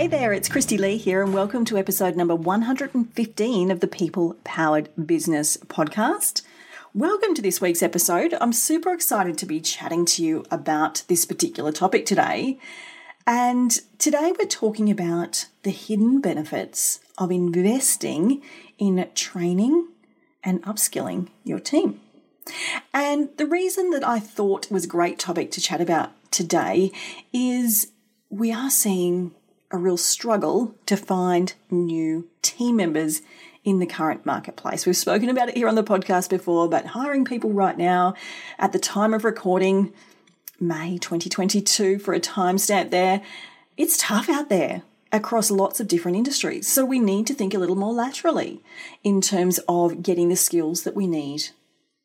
Hey there, it's Kristy-Lee here, and welcome to episode number 115 of the People Powered Business Podcast. Welcome to this week's episode. I'm super excited to be chatting to you about this particular topic today. And today we're talking about the hidden benefits of investing in training and upskilling your team. And the reason that I thought was a great topic to chat about today is we are seeing a real struggle to find new team members in the current marketplace. We've spoken about it here on the podcast before, but hiring people right now at the time of recording, May 2022 for a timestamp there, it's tough out there across lots of different industries. So we need to think a little more laterally in terms of getting the skills that we need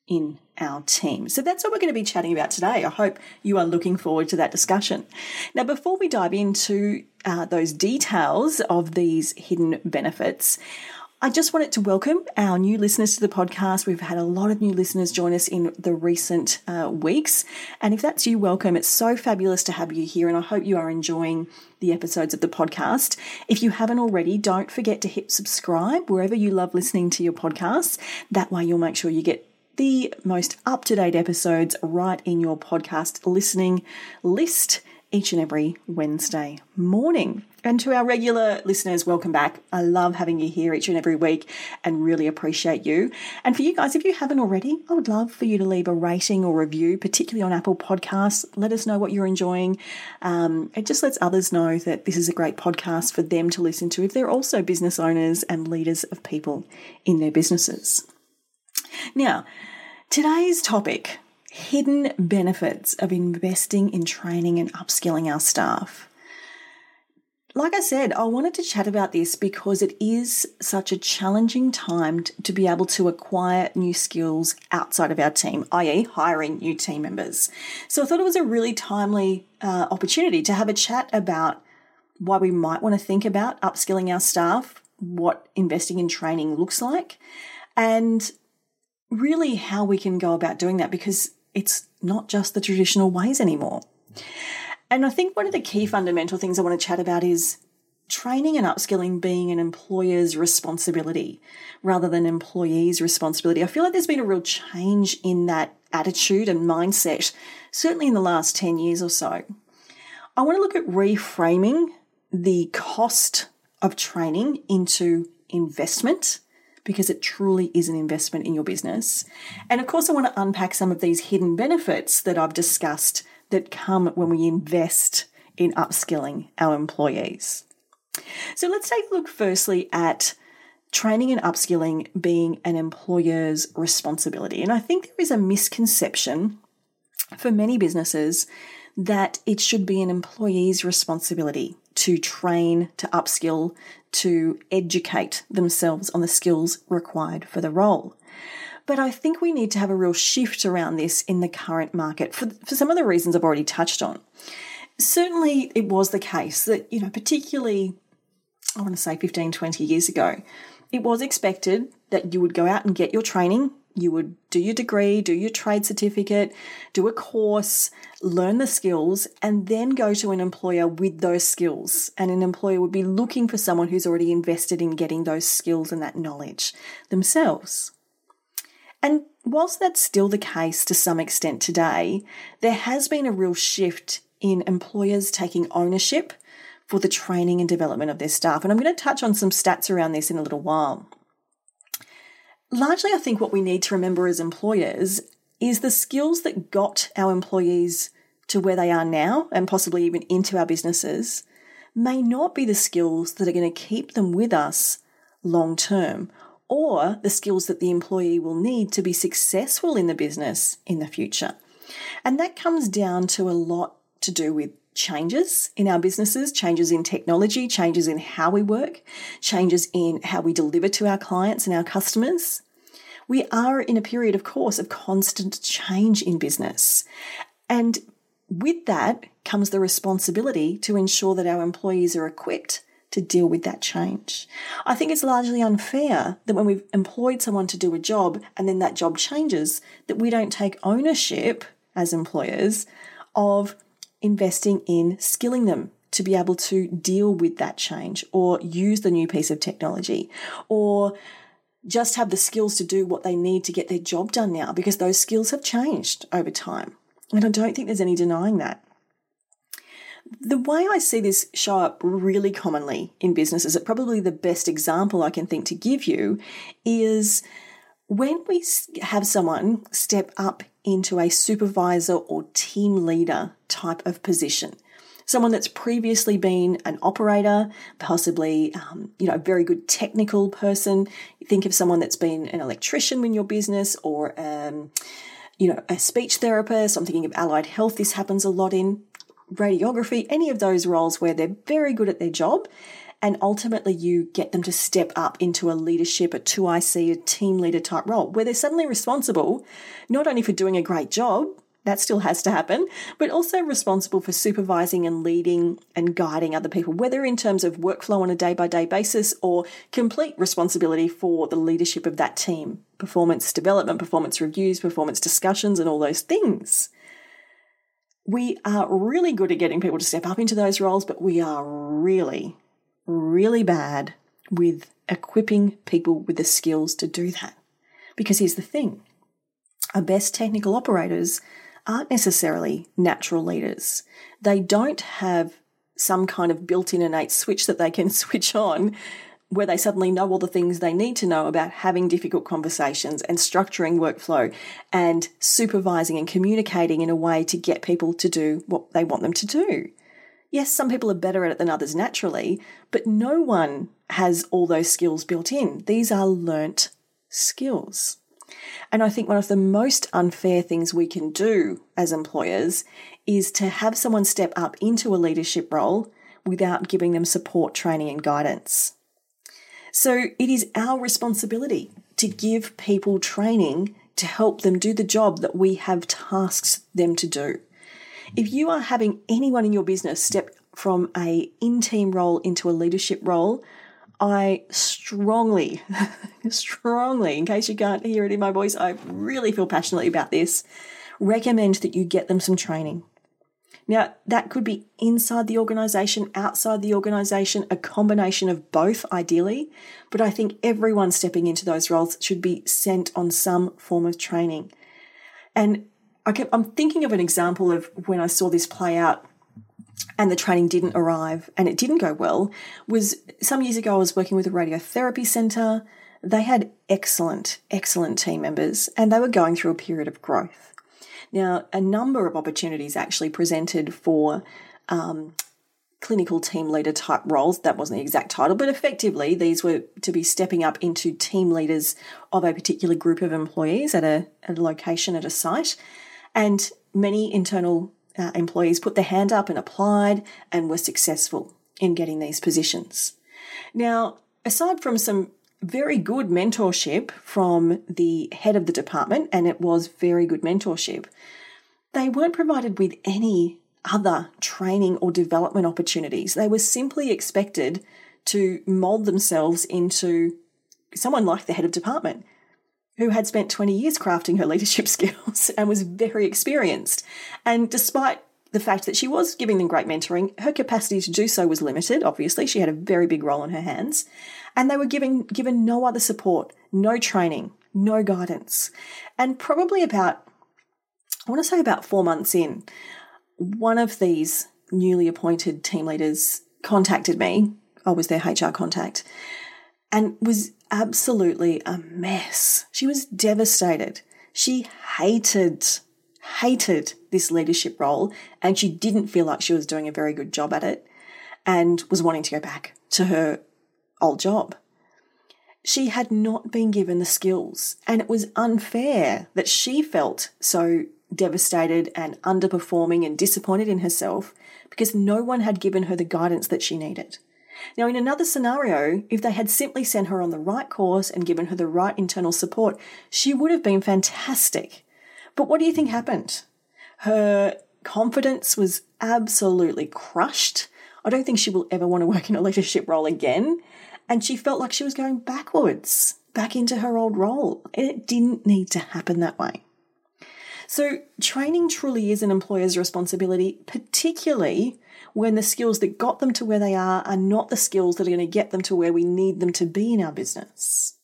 in our team. So that's what we're going to be chatting about today. I hope you are looking forward to that discussion. Now, before we dive into uh, those details of these hidden benefits, I just wanted to welcome our new listeners to the podcast. We've had a lot of new listeners join us in the recent uh, weeks. And if that's you, welcome. It's so fabulous to have you here, and I hope you are enjoying the episodes of the podcast. If you haven't already, don't forget to hit subscribe wherever you love listening to your podcasts. That way, you'll make sure you get the most up to date episodes right in your podcast listening list each and every Wednesday morning. And to our regular listeners, welcome back. I love having you here each and every week and really appreciate you. And for you guys, if you haven't already, I would love for you to leave a rating or review, particularly on Apple Podcasts. Let us know what you're enjoying. Um, it just lets others know that this is a great podcast for them to listen to if they're also business owners and leaders of people in their businesses. Now, today's topic hidden benefits of investing in training and upskilling our staff. Like I said, I wanted to chat about this because it is such a challenging time to be able to acquire new skills outside of our team, i.e., hiring new team members. So I thought it was a really timely uh, opportunity to have a chat about why we might want to think about upskilling our staff, what investing in training looks like, and really how we can go about doing that because it's not just the traditional ways anymore. And I think one of the key fundamental things I want to chat about is training and upskilling being an employer's responsibility rather than employees' responsibility. I feel like there's been a real change in that attitude and mindset, certainly in the last 10 years or so. I want to look at reframing the cost of training into investment because it truly is an investment in your business. And of course, I want to unpack some of these hidden benefits that I've discussed that come when we invest in upskilling our employees. So let's take a look firstly at training and upskilling being an employer's responsibility. And I think there is a misconception for many businesses that it should be an employee's responsibility to train, to upskill, to educate themselves on the skills required for the role. But I think we need to have a real shift around this in the current market for, for some of the reasons I've already touched on. Certainly, it was the case that, you know, particularly, I want to say 15, 20 years ago, it was expected that you would go out and get your training, you would do your degree, do your trade certificate, do a course, learn the skills, and then go to an employer with those skills. And an employer would be looking for someone who's already invested in getting those skills and that knowledge themselves. And whilst that's still the case to some extent today, there has been a real shift in employers taking ownership for the training and development of their staff. And I'm going to touch on some stats around this in a little while largely, I think what we need to remember as employers is the skills that got our employees to where they are now and possibly even into our businesses may not be the skills that are going to keep them with us long term or the skills that the employee will need to be successful in the business in the future. And that comes down to a lot to do with changes in our businesses, changes in technology, changes in how we work, changes in how we deliver to our clients and our customers. We are in a period, of course, of constant change in business. And with that comes the responsibility to ensure that our employees are equipped to deal with that change. I think it's largely unfair that when we've employed someone to do a job and then that job changes, that we don't take ownership as employers of investing in skilling them to be able to deal with that change or use the new piece of technology or just have the skills to do what they need to get their job done now because those skills have changed over time. And I don't think there's any denying that. The way I see this show up really commonly in businesses, it probably the best example I can think to give you is when we have someone step up into a supervisor or team leader type of position. Someone that's previously been an operator, possibly, um, you know, a very good technical person. Think of someone that's been an electrician in your business or, um, you know, a speech therapist. I'm thinking of allied health. This happens a lot in radiography, any of those roles where they're very good at their job and ultimately you get them to step up into a leadership, a 2IC, a team leader type role where they're suddenly responsible not only for doing a great job, that still has to happen, but also responsible for supervising and leading and guiding other people, whether in terms of workflow on a day by day basis or complete responsibility for the leadership of that team, performance development, performance reviews, performance discussions, and all those things we are really good at getting people to step up into those roles, but we are really, really bad with equipping people with the skills to do that. Because here's the thing our best technical operators aren't necessarily natural leaders. They don't have some kind of built in innate switch that they can switch on where they suddenly know all the things they need to know about having difficult conversations and structuring workflow and supervising and communicating in a way to get people to do what they want them to do. Yes, some people are better at it than others naturally, but no one has all those skills built in. These are learnt skills. And I think one of the most unfair things we can do as employers is to have someone step up into a leadership role without giving them support, training, and guidance. So it is our responsibility to give people training to help them do the job that we have tasked them to do. If you are having anyone in your business step from a in-team role into a leadership role, I strongly, strongly, in case you can't hear it in my voice, I really feel passionately about this, recommend that you get them some training. Now, that could be inside the organization, outside the organization, a combination of both, ideally. But I think everyone stepping into those roles should be sent on some form of training. And I I'm thinking of an example of when I saw this play out and the training didn't arrive and it didn't go well was some years ago I was working with a radiotherapy center. They had excellent, excellent team members and they were going through a period of growth. Now, a number of opportunities actually presented for um, clinical team leader type roles. That wasn't the exact title, but effectively, these were to be stepping up into team leaders of a particular group of employees at a, at a location, at a site. And many internal uh, employees put their hand up and applied and were successful in getting these positions. Now, aside from some very good mentorship from the head of the department, and it was very good mentorship. They weren't provided with any other training or development opportunities. They were simply expected to mold themselves into someone like the head of department who had spent 20 years crafting her leadership skills and was very experienced. And despite the fact that she was giving them great mentoring, her capacity to do so was limited. Obviously, she had a very big role on her hands, and they were given given no other support, no training, no guidance, and probably about I want to say about four months in, one of these newly appointed team leaders contacted me. I was their HR contact, and was absolutely a mess. She was devastated. She hated hated this leadership role and she didn't feel like she was doing a very good job at it and was wanting to go back to her old job. She had not been given the skills and it was unfair that she felt so devastated and underperforming and disappointed in herself because no one had given her the guidance that she needed. Now, in another scenario, if they had simply sent her on the right course and given her the right internal support, she would have been fantastic. But what do you think happened? Her confidence was absolutely crushed. I don't think she will ever want to work in a leadership role again. And she felt like she was going backwards, back into her old role. It didn't need to happen that way. So, training truly is an employer's responsibility, particularly when the skills that got them to where they are are not the skills that are going to get them to where we need them to be in our business.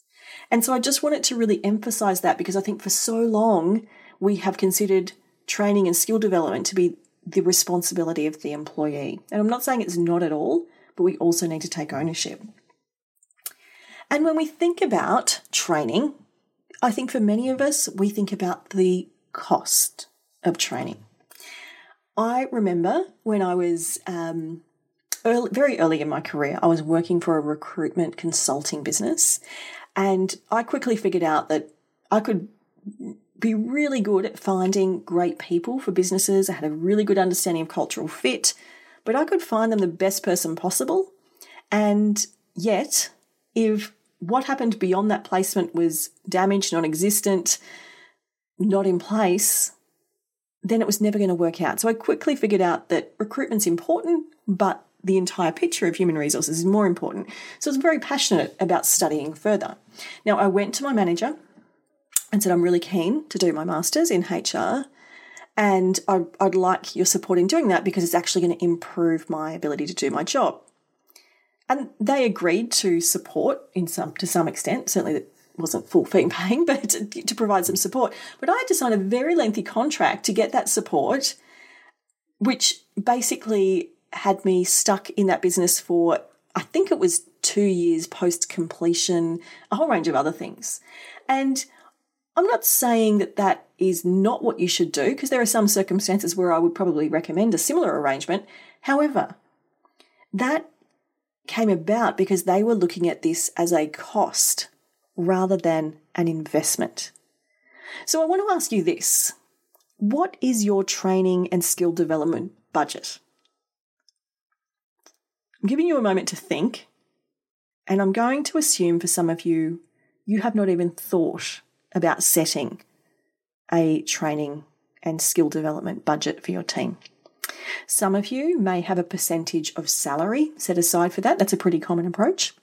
And so, I just wanted to really emphasize that because I think for so long we have considered training and skill development to be the responsibility of the employee. And I'm not saying it's not at all, but we also need to take ownership. And when we think about training, I think for many of us, we think about the cost of training. I remember when I was um, early, very early in my career, I was working for a recruitment consulting business, and I quickly figured out that I could be really good at finding great people for businesses. I had a really good understanding of cultural fit, but I could find them the best person possible. And yet, if what happened beyond that placement was damaged, non existent, not in place, then it was never going to work out. So I quickly figured out that recruitment's important, but the entire picture of human resources is more important. So I was very passionate about studying further. Now I went to my manager and said, I'm really keen to do my master's in HR. And I'd, I'd like your support in doing that because it's actually going to improve my ability to do my job. And they agreed to support in some to some extent. Certainly, wasn't full fee paying, but to, to provide some support. But I had to sign a very lengthy contract to get that support, which basically had me stuck in that business for, I think it was two years post completion, a whole range of other things. And I'm not saying that that is not what you should do, because there are some circumstances where I would probably recommend a similar arrangement. However, that came about because they were looking at this as a cost rather than an investment. So I want to ask you this What is your training and skill development budget? I'm giving you a moment to think, and I'm going to assume for some of you, you have not even thought about setting a training and skill development budget for your team. Some of you may have a percentage of salary set aside for that. That's a pretty common approach.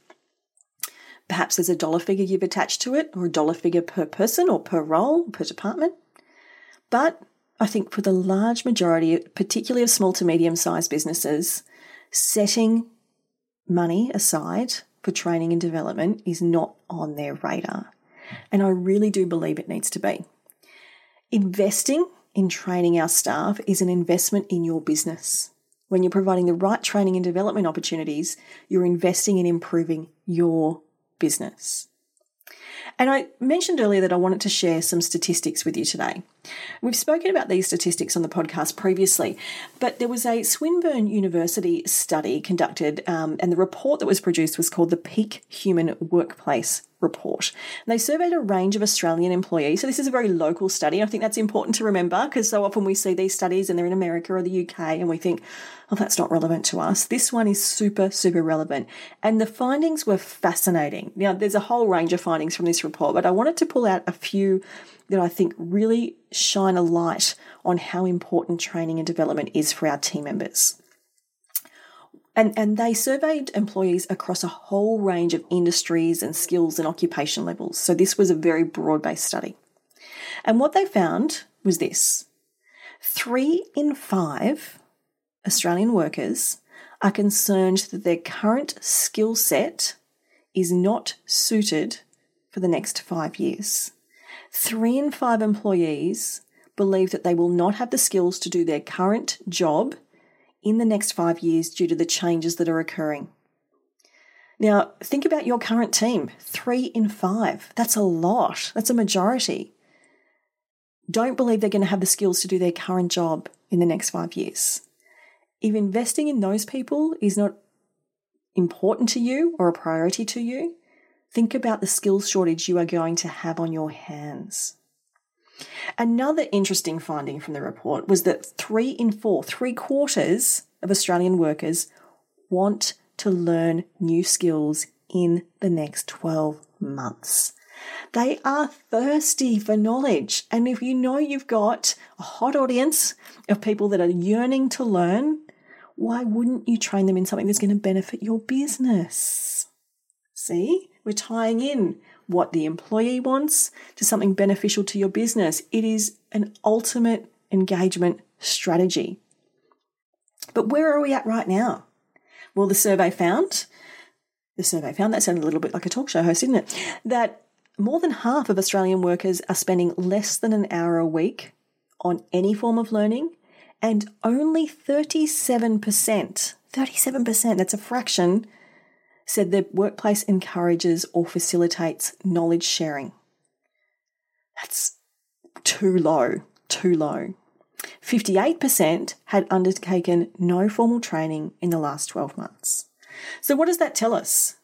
Perhaps there's a dollar figure you've attached to it, or a dollar figure per person or per role, per department. But I think for the large majority, particularly of small to medium sized businesses, setting money aside for training and development is not on their radar. And I really do believe it needs to be. Investing in training our staff is an investment in your business. When you're providing the right training and development opportunities, you're investing in improving your business. And I mentioned earlier that I wanted to share some statistics with you today. We've spoken about these statistics on the podcast previously, but there was a Swinburne University study conducted, um, and the report that was produced was called the Peak Human Workplace report. And they surveyed a range of Australian employees. So this is a very local study. I think that's important to remember because so often we see these studies and they're in America or the UK and we think, oh, that's not relevant to us. This one is super, super relevant. And the findings were fascinating. Now, there's a whole range of findings from this report, but I wanted to pull out a few that I think really shine a light on how important training and development is for our team members. And, and they surveyed employees across a whole range of industries and skills and occupation levels. So this was a very broad based study. And what they found was this three in five Australian workers are concerned that their current skill set is not suited for the next five years. Three in five employees believe that they will not have the skills to do their current job in the next five years due to the changes that are occurring. Now, think about your current team three in five. That's a lot, that's a majority. Don't believe they're going to have the skills to do their current job in the next five years. If investing in those people is not important to you or a priority to you, think about the skills shortage you are going to have on your hands. Another interesting finding from the report was that three in four, three quarters of Australian workers want to learn new skills in the next 12 months. They are thirsty for knowledge. And if you know you've got a hot audience of people that are yearning to learn, why wouldn't you train them in something that's going to benefit your business? See, we're tying in what the employee wants to something beneficial to your business. It is an ultimate engagement strategy. But where are we at right now? Well, the survey found, the survey found, that sounded a little bit like a talk show host, didn't it? That more than half of Australian workers are spending less than an hour a week on any form of learning, and only 37%, 37%, that's a fraction, said their workplace encourages or facilitates knowledge sharing. That's too low, too low. 58% had undertaken no formal training in the last 12 months. So, what does that tell us?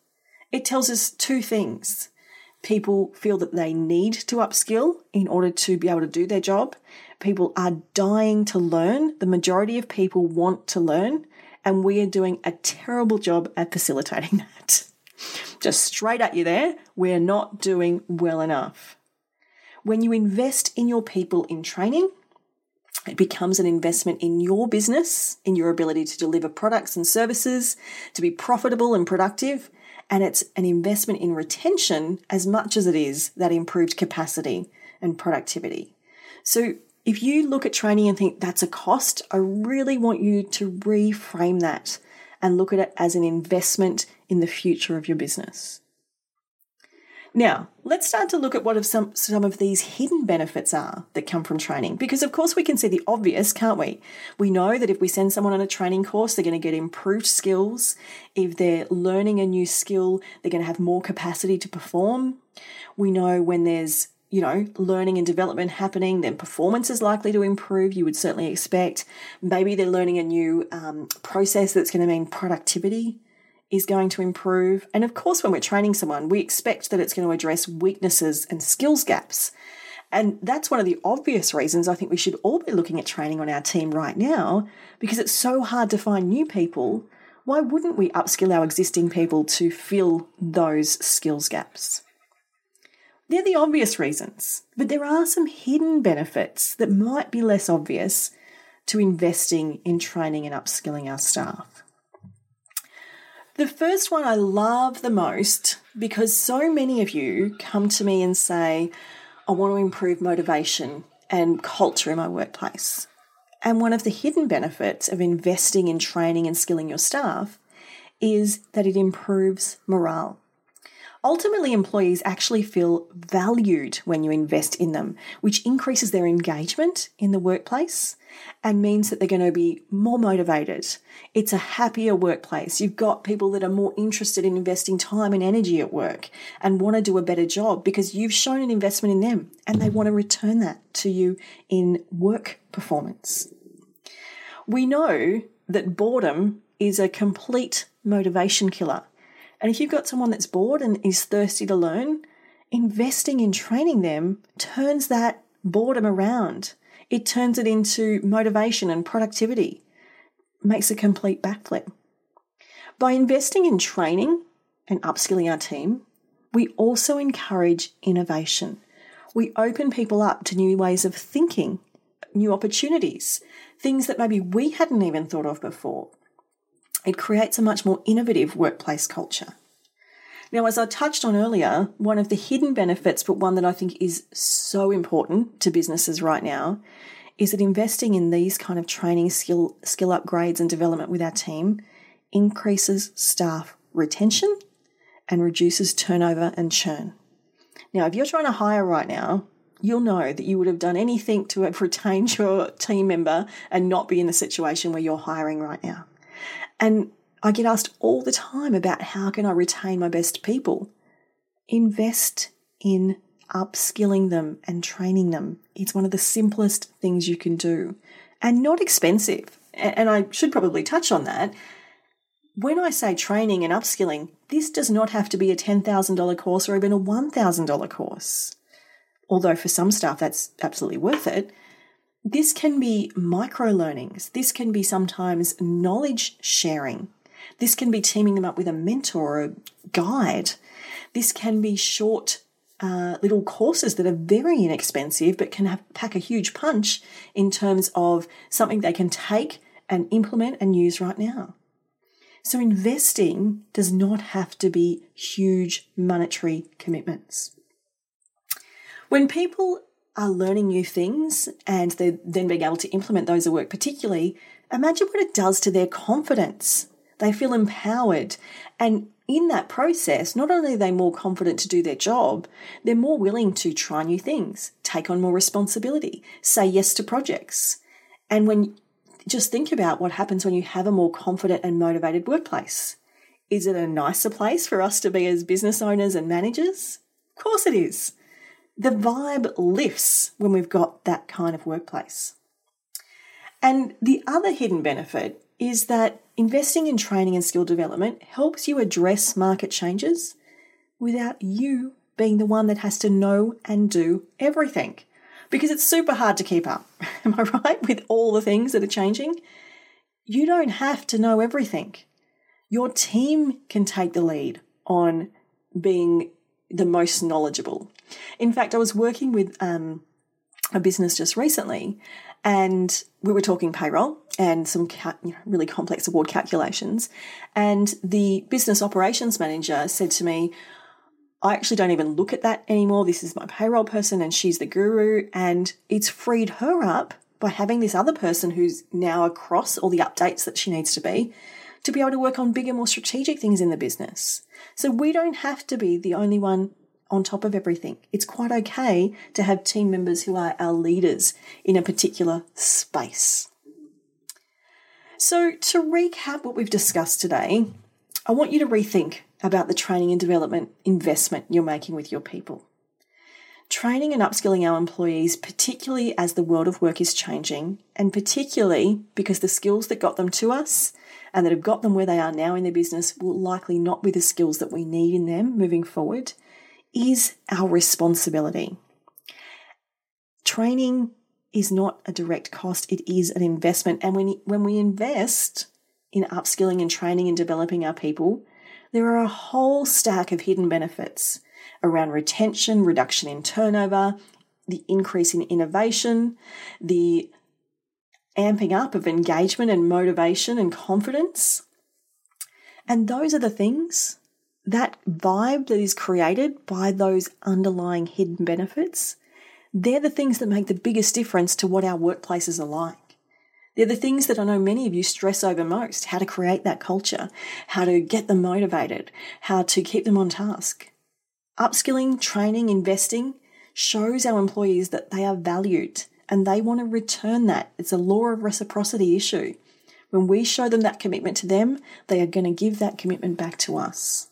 It tells us two things. People feel that they need to upskill in order to be able to do their job. People are dying to learn. The majority of people want to learn, and we are doing a terrible job at facilitating that. Just straight at you there, we're not doing well enough. When you invest in your people in training, it becomes an investment in your business, in your ability to deliver products and services, to be profitable and productive. And it's an investment in retention as much as it is that improved capacity and productivity. So if you look at training and think that's a cost, I really want you to reframe that and look at it as an investment in the future of your business. Now, let's start to look at what some, some of these hidden benefits are that come from training. Because, of course, we can see the obvious, can't we? We know that if we send someone on a training course, they're going to get improved skills. If they're learning a new skill, they're going to have more capacity to perform. We know when there's you know, learning and development happening, then performance is likely to improve. You would certainly expect. Maybe they're learning a new um, process that's going to mean productivity is going to improve. And of course, when we're training someone, we expect that it's going to address weaknesses and skills gaps. And that's one of the obvious reasons I think we should all be looking at training on our team right now because it's so hard to find new people. Why wouldn't we upskill our existing people to fill those skills gaps? They're the obvious reasons, but there are some hidden benefits that might be less obvious to investing in training and upskilling our staff. The first one I love the most because so many of you come to me and say, I want to improve motivation and culture in my workplace. And one of the hidden benefits of investing in training and skilling your staff is that it improves morale. Ultimately, employees actually feel valued when you invest in them, which increases their engagement in the workplace and means that they're going to be more motivated. It's a happier workplace. You've got people that are more interested in investing time and energy at work and want to do a better job because you've shown an investment in them and they want to return that to you in work performance. We know that boredom is a complete motivation killer. And if you've got someone that's bored and is thirsty to learn, investing in training them turns that boredom around. It turns it into motivation and productivity, makes a complete backflip. By investing in training and upskilling our team, we also encourage innovation. We open people up to new ways of thinking, new opportunities, things that maybe we hadn't even thought of before. It creates a much more innovative workplace culture. Now, as I touched on earlier, one of the hidden benefits, but one that I think is so important to businesses right now, is that investing in these kind of training skill skill upgrades and development with our team increases staff retention and reduces turnover and churn. Now, if you're trying to hire right now, you'll know that you would have done anything to have retained your team member and not be in the situation where you're hiring right now. And I get asked all the time about how can I retain my best people? Invest in upskilling them and training them. It's one of the simplest things you can do and not expensive. And I should probably touch on that. When I say training and upskilling, this does not have to be a $10,000 course or even a $1,000 course. although for some staff that's absolutely worth it, this can be micro learnings. This can be sometimes knowledge sharing. This can be teaming them up with a mentor or a guide. This can be short uh, little courses that are very inexpensive but can have, pack a huge punch in terms of something they can take and implement and use right now. So, investing does not have to be huge monetary commitments. When people are learning new things and they're then being able to implement those at work, particularly, imagine what it does to their confidence. They feel empowered. And in that process, not only are they more confident to do their job, they're more willing to try new things, take on more responsibility, say yes to projects. And when just think about what happens when you have a more confident and motivated workplace. Is it a nicer place for us to be as business owners and managers? Of course it is. The vibe lifts when we've got that kind of workplace. And the other hidden benefit is that investing in training and skill development helps you address market changes without you being the one that has to know and do everything because it's super hard to keep up. Am I right? With all the things that are changing, you don't have to know everything. Your team can take the lead on being the most knowledgeable. In fact, I was working with um, a business just recently, and we were talking payroll and some you know, really complex award calculations. And the business operations manager said to me, I actually don't even look at that anymore. This is my payroll person and she's the guru. And it's freed her up by having this other person who's now across all the updates that she needs to be to be able to work on bigger, more strategic things in the business. So we don't have to be the only one on top of everything. It's quite okay to have team members who are our leaders in a particular space. So, to recap what we've discussed today, I want you to rethink about the training and development investment you're making with your people. Training and upskilling our employees, particularly as the world of work is changing, and particularly because the skills that got them to us and that have got them where they are now in their business will likely not be the skills that we need in them moving forward, is our responsibility. Training is not a direct cost, it is an investment. And when, when we invest in upskilling and training and developing our people, there are a whole stack of hidden benefits around retention, reduction in turnover, the increase in innovation, the amping up of engagement and motivation and confidence. And those are the things, that vibe that is created by those underlying hidden benefits, they're the things that make the biggest difference to what our workplaces are like. They're the things that I know many of you stress over most how to create that culture, how to get them motivated, how to keep them on task. Upskilling, training, investing shows our employees that they are valued and they want to return that. It's a law of reciprocity issue. When we show them that commitment to them, they are going to give that commitment back to us.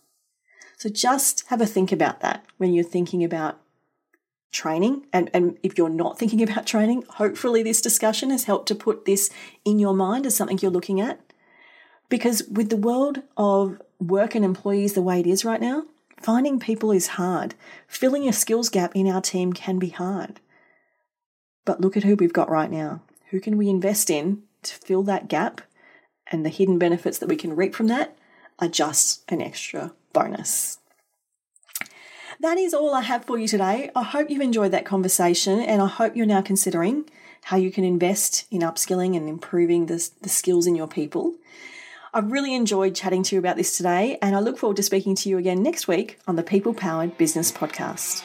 So just have a think about that when you're thinking about training. And, and if you're not thinking about training, hopefully this discussion has helped to put this in your mind as something you're looking at. Because with the world of work and employees the way it is right now, finding people is hard. Filling a skills gap in our team can be hard. But look at who we've got right now. Who can we invest in to fill that gap? And the hidden benefits that we can reap from that are just an extra bonus that is all I have for you today. I hope you've enjoyed that conversation and I hope you're now considering how you can invest in upskilling and improving the, the skills in your people. I've really enjoyed chatting to you about this today, and I look forward to speaking to you again next week on the People Powered Business Podcast.